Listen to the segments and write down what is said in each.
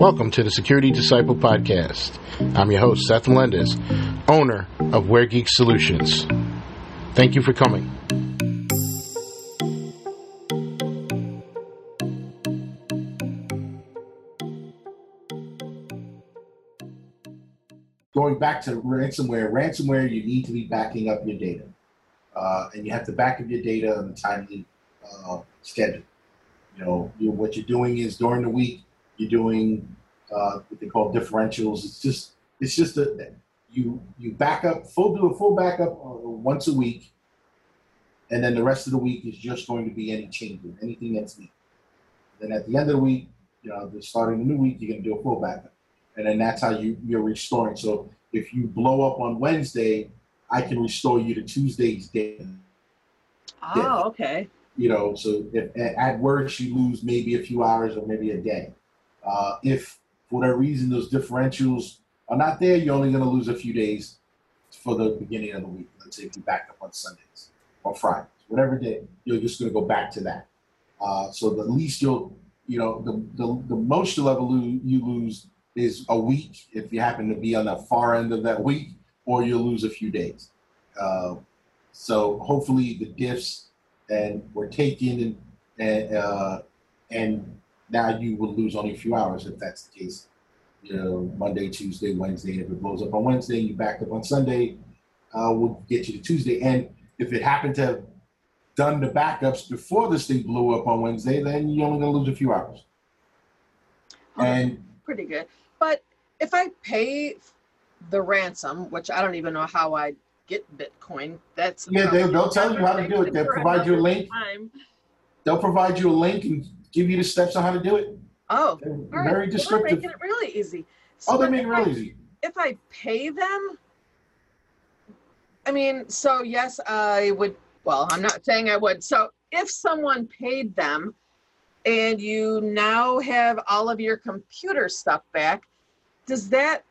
Welcome to the Security Disciple Podcast. I'm your host, Seth Melendez, owner of Ware Geek Solutions. Thank you for coming. Going back to ransomware, ransomware, you need to be backing up your data. Uh, and you have to back up your data on a timely uh, schedule. You know, you, what you're doing is during the week, you're doing uh, what they call differentials. It's just it's just a you you back up full do a full backup uh, once a week, and then the rest of the week is just going to be any changes, anything that's needed. Then at the end of the week, you know, starting the new week, you're going to do a full backup, and then that's how you you're restoring. So if you blow up on Wednesday, I can restore you to Tuesday's data. Oh, okay. You know, so if at worst you lose maybe a few hours or maybe a day. Uh, if for whatever reason those differentials are not there, you're only going to lose a few days for the beginning of the week. Let's say if you back up on Sundays or Fridays, whatever day, you're just going to go back to that. Uh, so the least you'll, you know, the, the, the most you'll ever lose, you lose is a week if you happen to be on the far end of that week, or you'll lose a few days. Uh, so hopefully the diffs and were taken and and uh, and now you will lose only a few hours if that's the case. You know, Monday, Tuesday, Wednesday. And if it blows up on Wednesday, you backed up on Sunday, uh, we'll get you to Tuesday. And if it happened to have done the backups before this thing blew up on Wednesday, then you're only going to lose a few hours. Oh, and pretty good. But if I pay the ransom, which I don't even know how I get Bitcoin, that's yeah, they, will tell you how to do it. They'll provide you a link. Time. They'll provide you a link and give you the steps on how to do it. Oh, very right. descriptive. Well, making it really easy. So oh, they make it really easy. If I pay them, I mean, so yes, I would. Well, I'm not saying I would. So if someone paid them, and you now have all of your computer stuff back, does that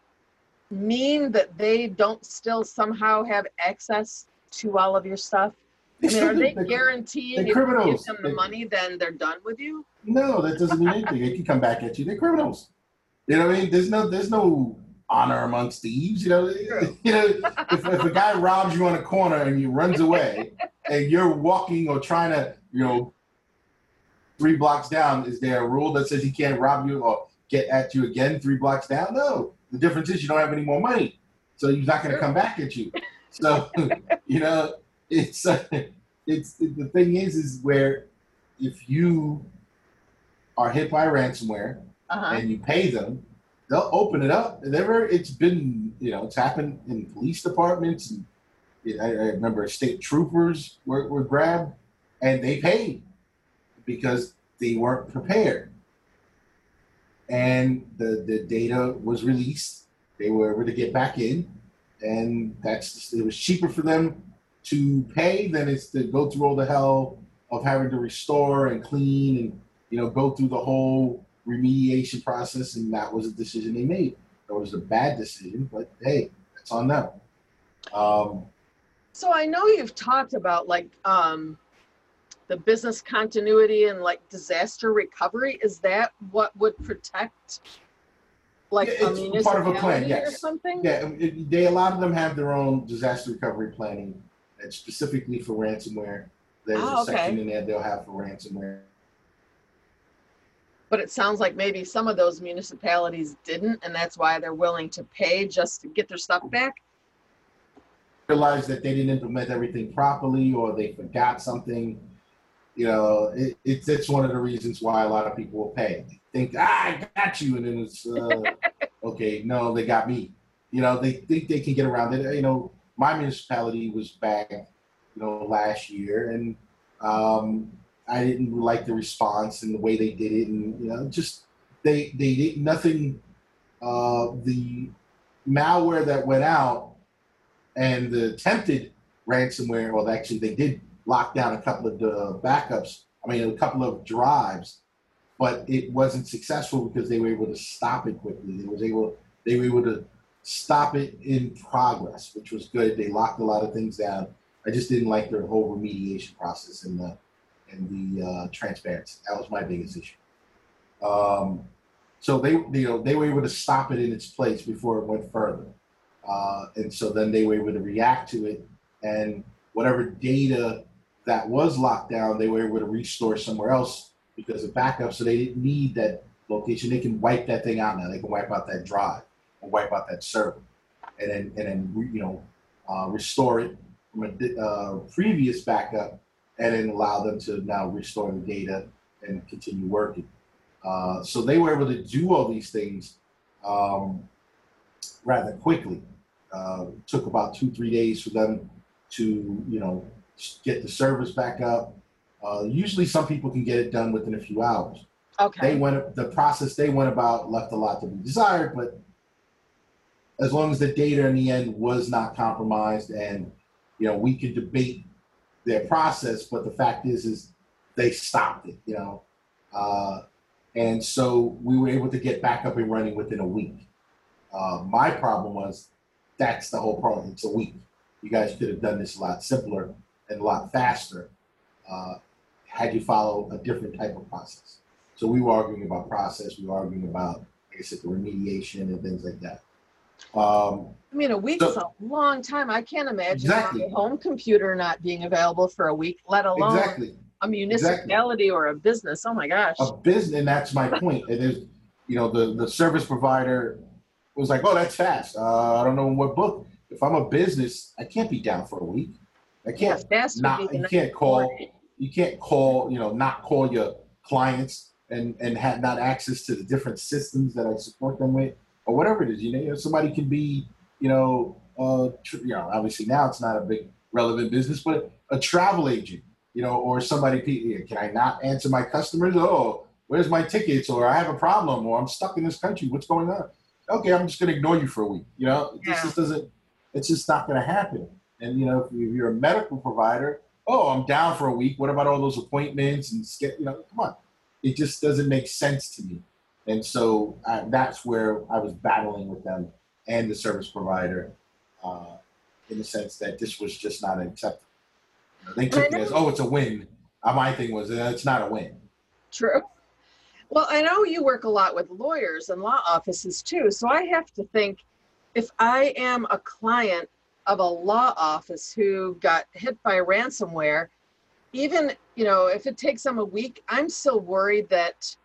mean that they don't still somehow have access to all of your stuff? I mean, are they guaranteeing if you give them the money, then they're done with you? No, that doesn't mean anything. They can come back at you. They're criminals. You know what I mean? There's no, there's no honor amongst thieves. You know, you know, if, if a guy robs you on a corner and he runs away, and you're walking or trying to, you know, three blocks down, is there a rule that says he can't rob you or get at you again three blocks down? No. The difference is you don't have any more money, so he's not going to come back at you. So, you know, it's uh, it's the thing is is where if you are hit by ransomware uh-huh. and you pay them, they'll open it up. Never, it's been you know it's happened in police departments. And I, I remember state troopers were, were grabbed and they paid because they weren't prepared. And the, the data was released. They were able to get back in, and that's it was cheaper for them to pay than it's to go through all the hell of having to restore and clean and you know go through the whole remediation process. And that was a decision they made. It was a bad decision, but hey, that's on them. Um, so I know you've talked about like um, the business continuity and like disaster recovery. Is that what would protect like yeah, it's part of a plan, yes. or something? Yeah, it, they a lot of them have their own disaster recovery planning and specifically for ransomware. There's oh, a section in there they'll have for ransomware. But it sounds like maybe some of those municipalities didn't, and that's why they're willing to pay just to get their stuff back. Realize that they didn't implement everything properly, or they forgot something. You know, it, it's it's one of the reasons why a lot of people will pay. They think, ah, I got you, and then it's uh, okay. No, they got me. You know, they think they can get around it. You know, my municipality was back, you know, last year, and um, I didn't like the response and the way they did it, and you know, just they they did nothing. Uh, the malware that went out and the attempted ransomware, well, actually, they did lock down a couple of the backups. I mean, a couple of drives, but it wasn't successful because they were able to stop it quickly. They was able they were able to stop it in progress, which was good. They locked a lot of things down. I just didn't like their whole remediation process and the and the uh, transparency. That was my biggest issue. Um, So they, you know, they were able to stop it in its place before it went further. Uh, and so then they were able to react to it, and whatever data that was locked down, they were able to restore somewhere else because of backup. So they didn't need that location. They can wipe that thing out now. They can wipe out that drive or wipe out that server, and then and then you know uh, restore it from a uh, previous backup, and then allow them to now restore the data and continue working. Uh, so they were able to do all these things um, rather quickly. Uh, took about two three days for them to you know get the service back up. Uh, usually, some people can get it done within a few hours. Okay. They went the process they went about left a lot to be desired, but as long as the data in the end was not compromised, and you know we could debate their process, but the fact is, is they stopped it. You know, uh, and so we were able to get back up and running within a week. Uh, my problem was that's the whole problem. It's a week. You guys could have done this a lot simpler and a lot faster uh, had you follow a different type of process. So we were arguing about process. We were arguing about, like I said, the remediation and things like that. Um, I mean, a week's So- a long time. I can't imagine Exactly. a home computer not being available for a week, let alone exactly. a municipality or a business. Oh my gosh. A business, and that's my point. It is, you know, the, the service provider was like, oh, that's fast. Uh, I don't know what book. If I'm a business, I can't be down for a week. I can't fast not, you can't call word. you can't call, you know, not call your clients and and have not access to the different systems that I support them with, or whatever it is. You know, somebody can be, you know, uh, tr- you know, obviously now it's not a big relevant business, but a travel agent, you know, or somebody. Can I not answer my customers? Oh, where's my tickets? Or I have a problem, or I'm stuck in this country. What's going on? Okay, I'm just going to ignore you for a week. You know, this just doesn't. It's just not going to happen. And you know, if you- if you're a medical provider, oh, I'm down for a week. What about all those appointments and you know, come on, it just doesn't make sense to me. And so uh, that's where I was battling with them and the service provider, uh, in the sense that this was just not acceptable. They took it as, oh, it's a win. Uh, my thing was, uh, it's not a win. True. Well, I know you work a lot with lawyers and law offices too. So I have to think if I am a client of a law office who got hit by ransomware, even, you know, if it takes them a week, I'm still worried that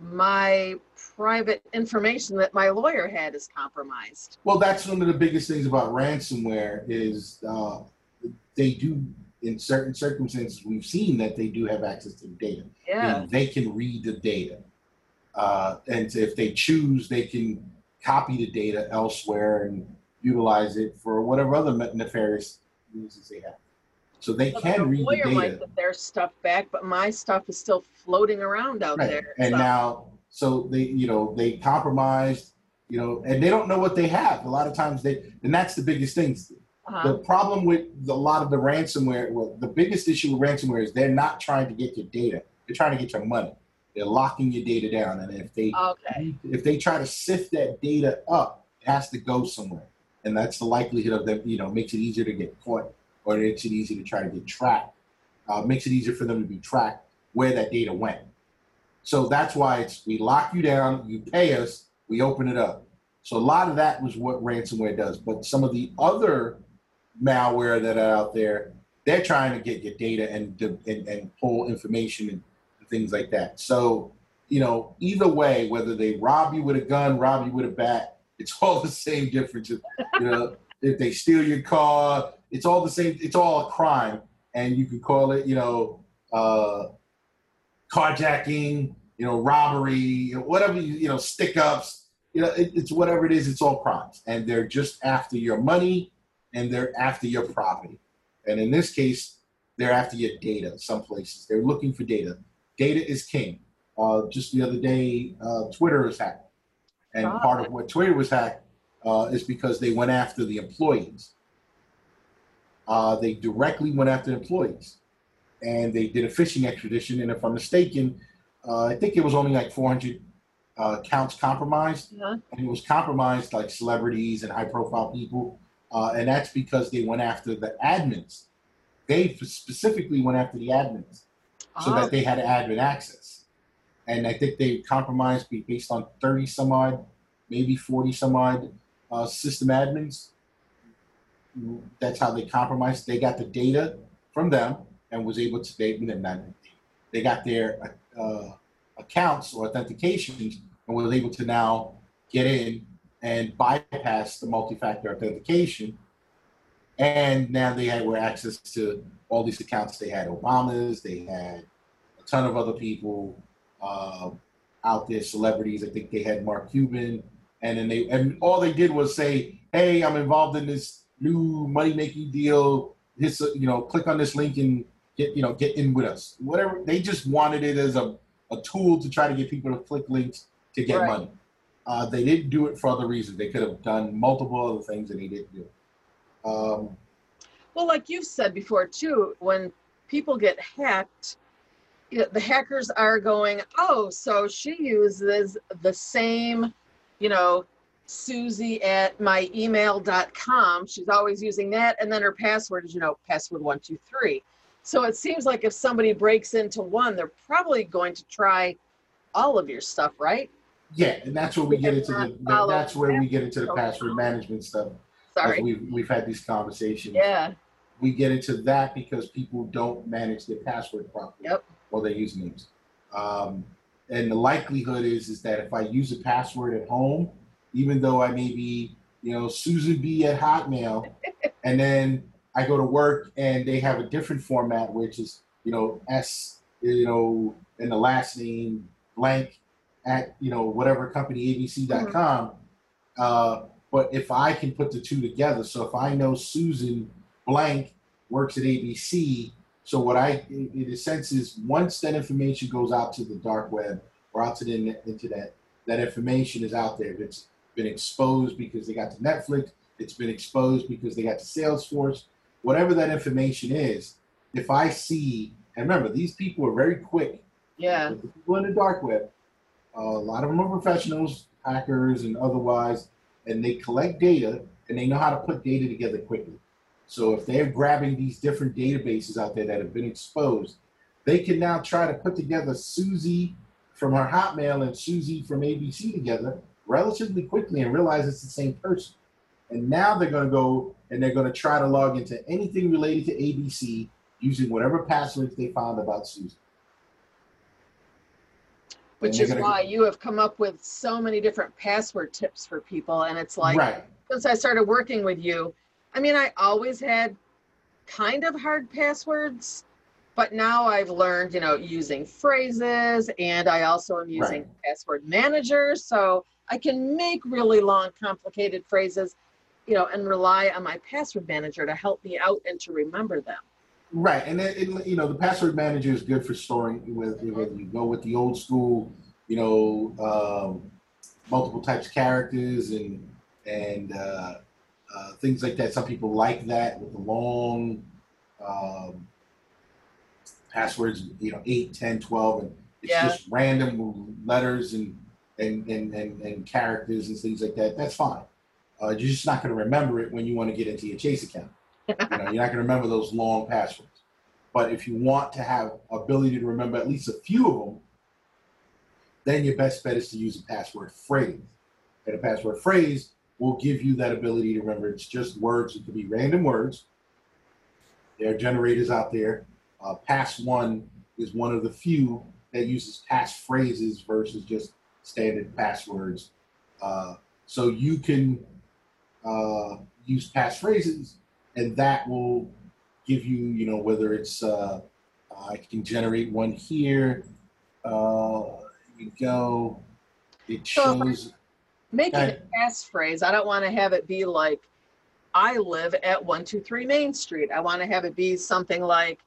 my private information that my lawyer had is compromised. Well, that's one of the biggest things about ransomware is uh, they do, in certain circumstances, we've seen that they do have access to the data. Yeah. they can read the data. Uh, and if they choose, they can copy the data elsewhere and utilize it for whatever other nefarious uses they have. So they So can the read the lawyer might get their stuff back, but my stuff is still floating around out Right. there. And so- now, so they, you know, they compromised, you know, and they don't know what they have. A lot of times they, and that's the biggest thing. uh-huh. The problem with a lot of the ransomware, well, the biggest issue with ransomware is they're not trying to get your data. They're trying to get your money. They're locking your data down. And if they okay. if they try to sift that data up, it has to go somewhere. And that's the likelihood of them, you know, makes it easier to get caught or it makes it easier to try to get tracked. Uh, makes it easier for them to be tracked where that data went. So that's why it's we lock you down, you pay us, we open it up. So a lot of that was what ransomware does. But some of the other malware that are out there, they're trying to get your data and and, and pull information and, things like that. So you know, either way, whether they rob you with a gun, rob you with a bat, it's all the same difference. You know, if they steal your car, it's all the same. It's all a crime, and you can call it, you know, uh, carjacking, you know, robbery, you know, whatever you, you know, stick ups. You know, it, it's whatever it is. It's all crimes, and they're just after your money, and they're after your property. And in this case, they're after your data. Some places they're looking for data. Data is king. Uh, just the other day, uh, Twitter was hacked, and part of what Twitter was hacked uh, is because they went after the employees. Uh, they directly went after employees, and they did a phishing expedition. And if I'm mistaken, uh, I think it was only like 400 uh, accounts compromised, Uh-huh. and it was compromised like celebrities and high-profile people, uh, and that's because they went after the admins. They specifically went after the admins so that they had admin access. and I think they compromised be- based on 30 some odd, maybe 40 some odd uh, system admins. That's how they compromised. They got the data from them and was able to they not they got their uh, accounts or authentications and was able to now get in and bypass the multi-factor authentication. And now they had were access to all these accounts. They had Obama's, they had a ton of other people uh, out there, celebrities. I think they had Mark Cuban, and then they and all they did was say, "Hey, I'm involved in this new money making deal. Hit you know, click on this link and get you know get in with us." Whatever they just wanted it as a a tool to try to get people to click links to get Right. money. Uh, they didn't do it for other reasons. They could have done multiple other things, and they didn't do it. Um, Well, like you've said before too, when people get hacked, you know, the hackers are going, oh, so she uses the same, you know, Susie at my email.com. She's always using that. And then her password is, you know, password one, two, three. So it seems like if somebody breaks into one, they're probably going to try all of your stuff, right? yeah, and that's where we get into the. That's where we get into the password management stuff. Sorry. we've we've had these conversations. Yeah. we get into that because people don't manage their password properly Yep. or their usernames. Um, and the likelihood is is that if I use a password at home, even though I may be, you know, Susan B at Hotmail, and then I go to work and they have a different format, which is, you know, S, you know, and the last name blank at, you know, whatever company, abc.com. Uh, but if I can put the two together, so if I know Susan blank works at ABC, so what I, in a sense, is once that information goes out to the dark web or out to the internet, that information is out there. It's been exposed because they got to Netflix, it's been exposed because they got to Salesforce, whatever that information is. If I see, and remember, these people are very quick Yeah. the people in the dark web, uh, a lot of them are professionals, hackers, and otherwise, and they collect data and they know how to put data together quickly. So if they're grabbing these different databases out there that have been exposed, they can now try to put together Susie from her Hotmail and Susie from ABC together relatively quickly and realize it's the same person. And now they're going to go and they're going to try to log into anything related to ABC using whatever passwords they found about Susan. Which is why you have come up with so many different password tips for people. And it's like, right. since I started working with you, I mean, I always had kind of hard passwords, but now I've learned, you know, using phrases and I also am using password managers. So I can make really long, complicated phrases, you know, and rely on my password manager to help me out and to remember them. Right, and it, it, you know the password manager is good for storing. With whether you go with the old school, you know, um, multiple types of characters and and uh, uh, things like that. Some people like that with the long um, passwords. You know, 8, 10, 12, and it's Yeah. just random letters and and, and and and characters and things like that. That's fine. Uh, you're just not going to remember it when you want to get into your Chase account. You know, you're not going to remember those long passwords. But if you want to have ability to remember at least a few of them, then your best bet is to use a password phrase. And a password phrase will give you that ability to remember. It's just words. It could be random words. There are generators out there. Uh, Pass One is one of the few that uses pass phrases versus just standard passwords. Uh, so you can uh, use pass phrases and that will give you, you know, whether it's uh, I can generate one here. Uh, you go. It So shows. Making a Okay. passphrase, I don't want to have it be like, I live at 123 Main Street. I want to have it be something like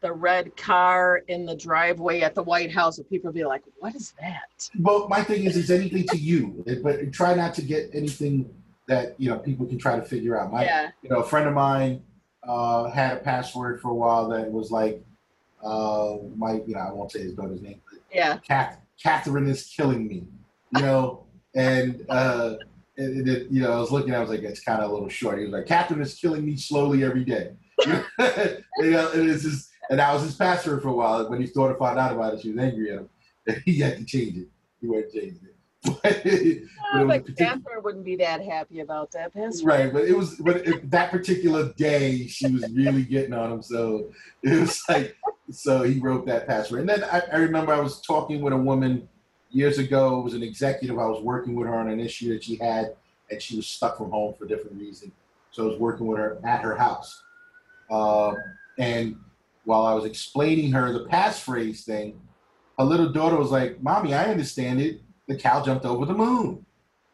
the red car in the driveway at the White House, and people be like, what is that? Well, my thing is, it's anything to you, but try not to get anything that you know people can try to figure out. My, Yeah, you know, a friend of mine uh, had a password for a while that was like, uh, my, you know, I won't say his daughter's name, but yeah, Kath, Catherine is killing me, you know, and, uh, and it, you know, I was looking, at it, I was like, it's kind of a little short. He was like, Catherine is killing me slowly every day. you know, and it's just, and that was his password for a while. When his daughter found out about it, she was angry at him. he had to change it. He went to change it. Oh, but Catherine wouldn't be that happy about that password. Right, but it was but it, that particular day she was really getting on him, so it was like so he wrote that password. And then I, I remember I was talking with a woman years ago. It was an executive. I was working with her on an issue that she had, and she was stuck from home for different reasons. So I was working with her at her house, um, and while I was explaining her the passphrase thing, a little daughter was like, "Mommy, I understand it. The cow jumped over the moon."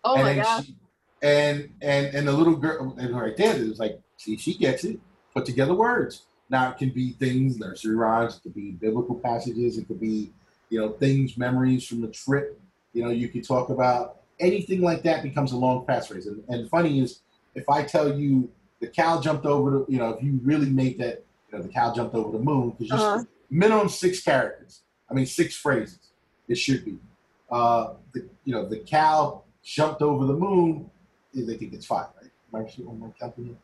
Oh and my god. She, and and and the little girl and right there it was like, see, she gets it. Put together words. Now it can be things, nursery rhymes. It could be biblical passages. It could be, you know, things, memories from the trip. You know, you could talk about anything like that becomes a long passphrase. And, and funny is, if I tell you the cow jumped over the, you know, if you really make that, you know, the cow jumped over the moon, because just Uh-huh. minimum six characters. I mean, six phrases. It should be. Uh, the, you know, the cow jumped over the moon. They think it's five, right? Am I sure- am I counting?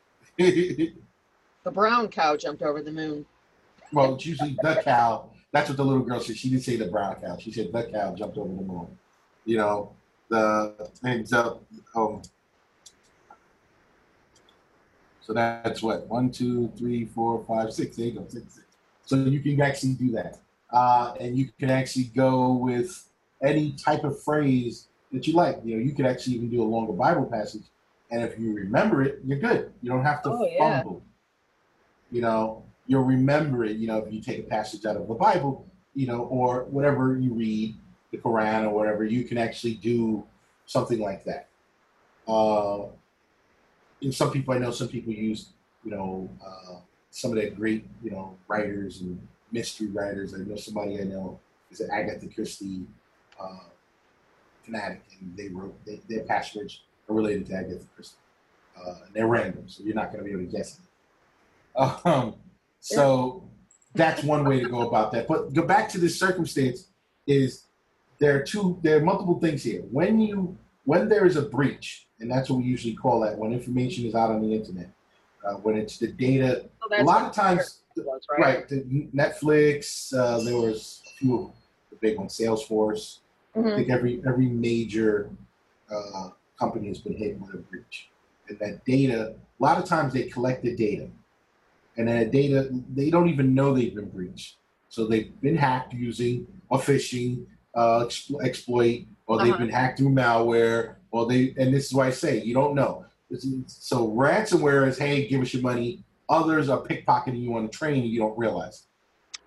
The brown cow jumped over the moon. well, it's usually the cow. That's what the little girl said. She didn't say the brown cow. She said the cow jumped over the moon. You know, the and up. um. So that's what one, two, three, four, five, six. There you go, six, six. So you can actually do that, uh, and you can actually go with any type of phrase that you like. You know, you could actually even do a longer Bible passage, and if you remember it, you're good. You don't have to Oh, yeah. fumble. You know, you'll remember it. You know, if you take a passage out of the Bible, you know, or whatever you read, the Quran or whatever, you can actually do something like that. Uh, and some people I know, some people use, you know, uh, some of the great, you know, writers and mystery writers. I know somebody I know is an Agatha Christie uh, fanatic, and they wrote they, their passwords are related to Agatha Christie. Uh, and they're random, so you're not going to be able to guess it. Um, so that's one way to go about that. But go back to this circumstance is there are two there are multiple things here. When you when there is a breach, and that's what we usually call that when information is out on the internet, uh, when it's the data. So A lot of times, was, right? right? The Netflix. Uh, there was a few of the big ones. Salesforce. I Mhm. think every every major uh, company has been hit with a breach, and that data. A lot of times they collect the data, and that data they don't even know they've been breached. So they've been hacked using a phishing uh, expl- exploit, or they've Uh-huh. been hacked through malware, or they. And this is why I say you don't know. So ransomware is hey, give us your money. Others are pickpocketing you on the train, and you don't realize.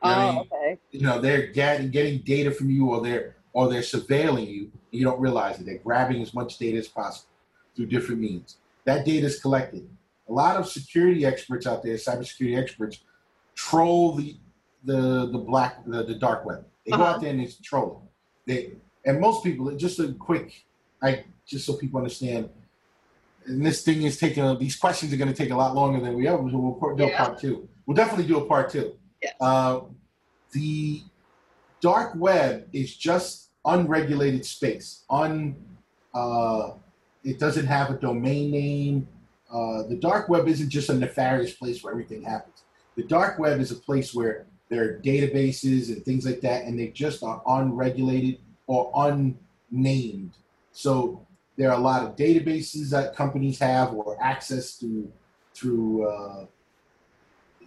You know what I mean? Oh, okay. you know they're getting getting data from you or they're or they're surveilling you and you don't realize it. They're grabbing as much data as possible through different means. That data is collected. A lot of security experts out there cybersecurity experts troll the the the black the, the dark web. They go Uh-huh. out there and they troll it they and most people just a quick i just so people understand and this thing is taking these questions are going to take a lot longer than we ever so we'll do a Yeah. part two. We'll definitely do a part two. Yes. uh, the dark web is just unregulated space. Un, uh, it doesn't have a domain name. Uh, the dark web isn't just a nefarious place where everything happens. The dark web is a place where there are databases and things like that, and they just are unregulated or unnamed. So there are a lot of databases that companies have or access to through uh,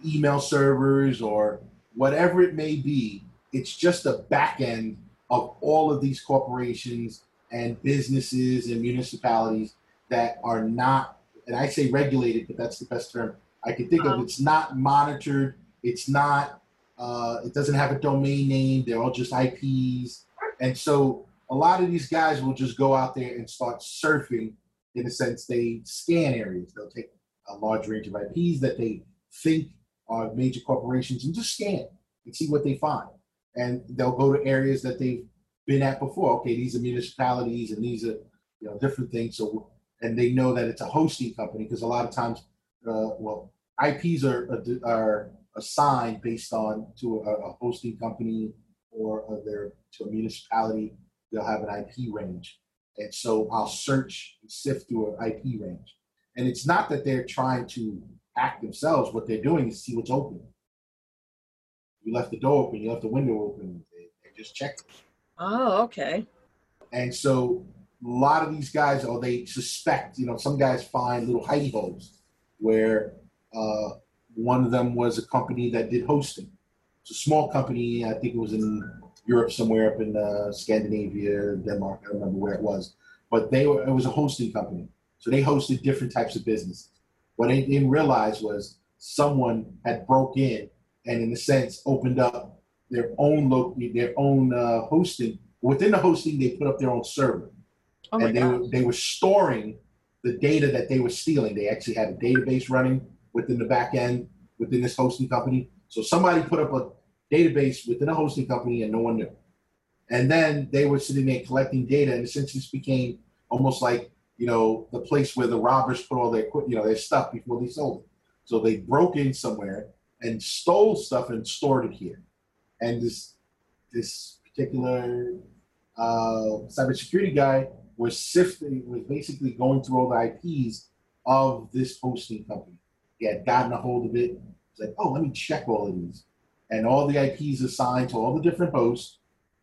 email servers or whatever it may be. It's just the back end of all of these corporations and businesses and municipalities that are not, and I say regulated, but that's the best term I can think of. Uh-huh. It's not monitored. It's not. Uh, it doesn't have a domain name. They're all just IPs, and so a lot of these guys will just go out there and start surfing. In a sense, they scan areas. They'll take a large range of IPs that they think are major corporations and just scan and see what they find. And they'll go to areas that they've been at before. Okay, these are municipalities and these are you know different things. So and they know that it's a hosting company because a lot of times, uh, well, IPs are are assigned based on to a, a hosting company or uh, their to a municipality. They'll have an IP range, and so I'll search and sift through an IP range. And it's not that they're trying to hack themselves. What they're doing is see what's open. You left the door open. You left the window open. They, they just check. Oh, okay. And so a lot of these guys, or they suspect, you know, some guys find little hidey holes where uh, one of them was a company that did hosting. It's a small company. I think it was in Europe somewhere up in uh, Scandinavia, Denmark. I don't remember where it was, but they were. It was a hosting company, so they hosted different types of businesses. What they didn't realize was someone had broke in and, in a sense, opened up their own lo- their own uh, hosting. Within the hosting, they put up their own server, Oh and they were, they were storing the data that they were stealing. They actually had a database running within the back end within this hosting company. So somebody put up a database within a hosting company and no one knew. And then they were sitting there collecting data, and since this became almost like you know the place where the robbers put all their you know their stuff before they sold it. So they broke in somewhere and stole stuff and stored it here. And this this particular uh, cybersecurity guy was sifting, was basically going through all the IPs of this hosting company. He had gotten a hold of it. He's like, oh, let me check all of these. And all the IPs assigned to all the different hosts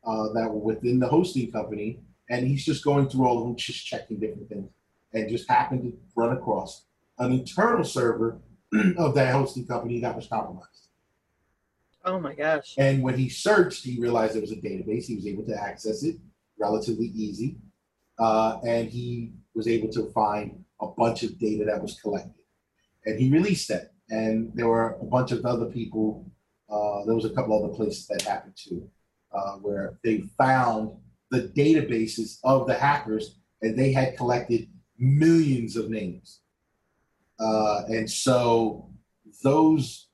uh, that were within the hosting company. And he's just going through all of them, just checking different things. And just happened to run across an internal server of that hosting company that was compromised. Oh my gosh. And when he searched, he realized there was a database. He was able to access it relatively easy. Uh, and he was able to find a bunch of data that was collected. And he released that. And there were a bunch of other people, uh, there was a couple other places that happened too, uh, where they found the databases of the hackers and they had collected millions of names. Uh, and so those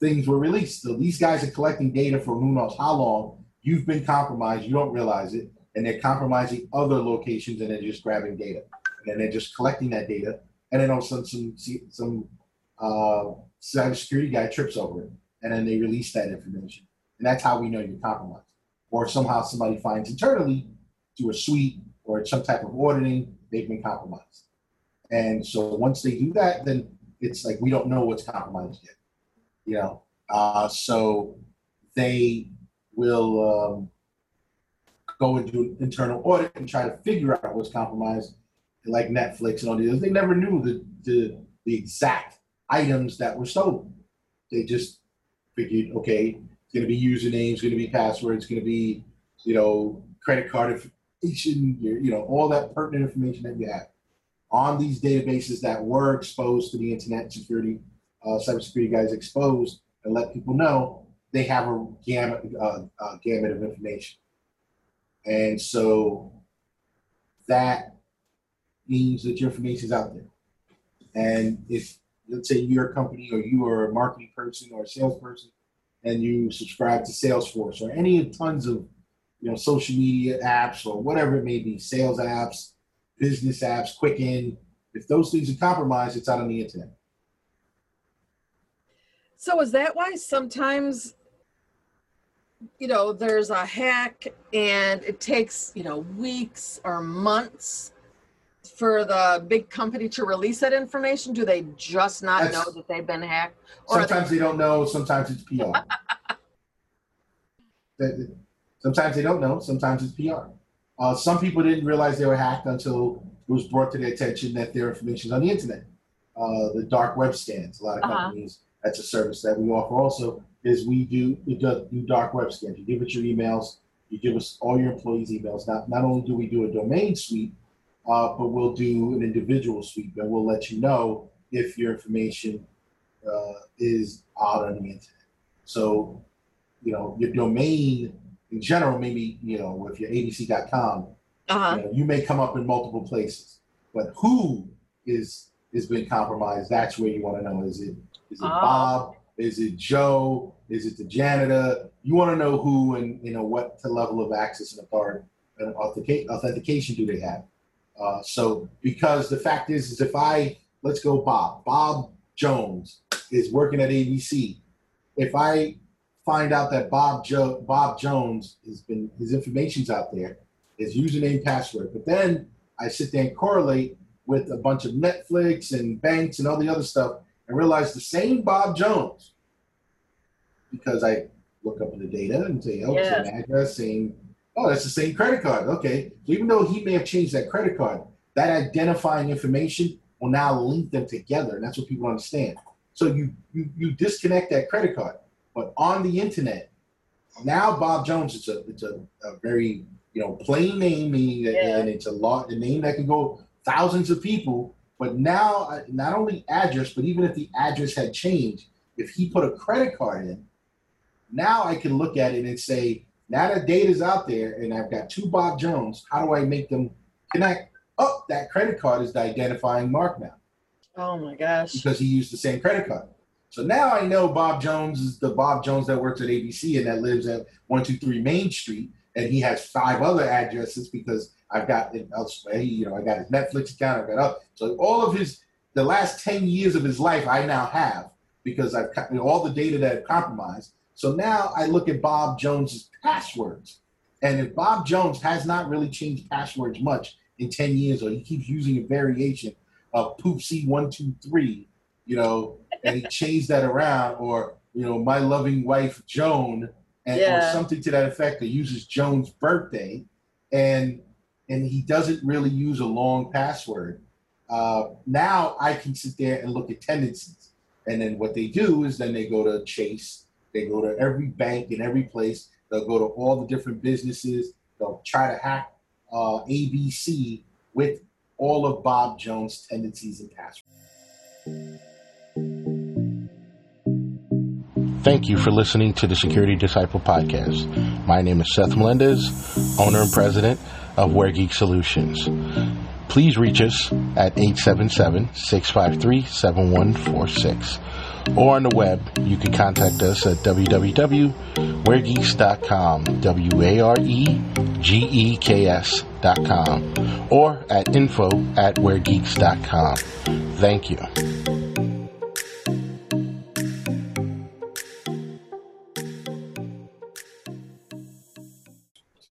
things were released. So these guys are collecting data for who knows how long. You've been compromised, you don't realize it, and they're compromising other locations and they're just grabbing data. And then they're just collecting that data. And then all of a sudden some some uh, cybersecurity guy trips over it. And then they release that information. And that's how we know you're compromised. Or somehow somebody finds internally through a suite or some type of auditing, they've been compromised. And so once they do that, then it's like we don't know what's compromised yet you know? Uh, so they will um, go and do an internal audit and try to figure out what's compromised like netflix and all the others. They never knew the, the, the exact items that were stolen. They just figured okay it's going to be usernames going to be passwords going to be you know credit card information you know all that pertinent information that you have on these databases that were exposed to the internet security uh, cybersecurity guys exposed and let people know they have a gamut, uh, uh, gamut of information. And so that means that your information is out there. And if, let's say, you're a company or you are a marketing person or a salesperson and you subscribe to Salesforce or any tons of you know social media apps or whatever it may be, sales apps, business apps, Quicken, if those things are compromised, it's out on the internet. So is that why sometimes you know there's a hack and it takes, you know, weeks or months for the big company to release that information? Do they just not That's- know that they've been hacked? Or Sometimes they don't know. Sometimes it's PR. Sometimes they don't know. Sometimes it's PR. Uh, some people didn't realize they were hacked until it was brought to their attention that their information is on the internet. Uh, the dark web scans. A lot of Uh-huh. companies. That's a service that we offer. Also, is we do we do, do dark web scans. You give us your emails. You give us all your employees' emails. Not not only do we do a domain sweep, uh, but we'll do an individual sweep, and we'll let you know if your information uh, is out on the internet. So, you know, your domain in general, maybe, you know, if you're abc.com, uh-huh. you, know, you may come up in multiple places. But who is is being compromised, that's where you want to know. Is it is it Oh. Bob? Is it Joe? Is it the janitor? You want to know who and you know what the level of access and authority and authentica- authentication do they have? Uh, so because the fact is, is if I let's go Bob, Bob Jones is working at ABC. If I find out that Bob Joe Bob Jones has been his information's out there, his username, password, but then I sit there and correlate with a bunch of Netflix and banks and all the other stuff and realize the same Bob Jones because I look up in the data and say, oh, same address, same oh, that's the same credit card. Okay. So even though he may have changed that credit card, that identifying information will now link them together. And that's what people understand. So you, you, you disconnect that credit card. But on the internet, now Bob Jones is a, it's a, a very, you know, plain name, meaning that, Yeah. and it's a lot, a name that can go thousands of people. But now, uh, not only address, but even if the address had changed, if he put a credit card in, now I can look at it and say, now that data's out there and I've got two Bob Jones, how do I make them connect? Oh, that credit card is the identifying mark now Oh my gosh. because he used the same credit card. So now I know Bob Jones is the Bob Jones that works at ABC and that lives at 123 Main Street, and he has five other addresses because I've got it elsewhere. He, you know, I got his Netflix account. I've got up. So all of his the last 10 years of his life I now have because I've got you know, all the data that I've compromised. So now I look at Bob Jones's passwords, and if Bob Jones has not really changed passwords much in 10 years, or he keeps using a variation of Poopsie one two three, you know, and he changed that around, or you know, my loving wife Joan, and or something to that effect, That uses Joan's birthday, and and he doesn't really use a long password. Uh, now I can sit there and look at tendencies, and then what they do is then they go to Chase, they go to every bank in every place, they'll go to all the different businesses, they'll try to hack uh, ABC with all of Bob Jones' tendencies and passwords. Thank you for listening to the Security Disciple podcast. My name is Seth Melendez, owner and president of Ware Geek Solutions. Please reach us at 877-653-7146 or on the web you can contact us at www.waregeeks.com w-a-r-e-g-e-k-s dot com or at info at waregeeks.com thank you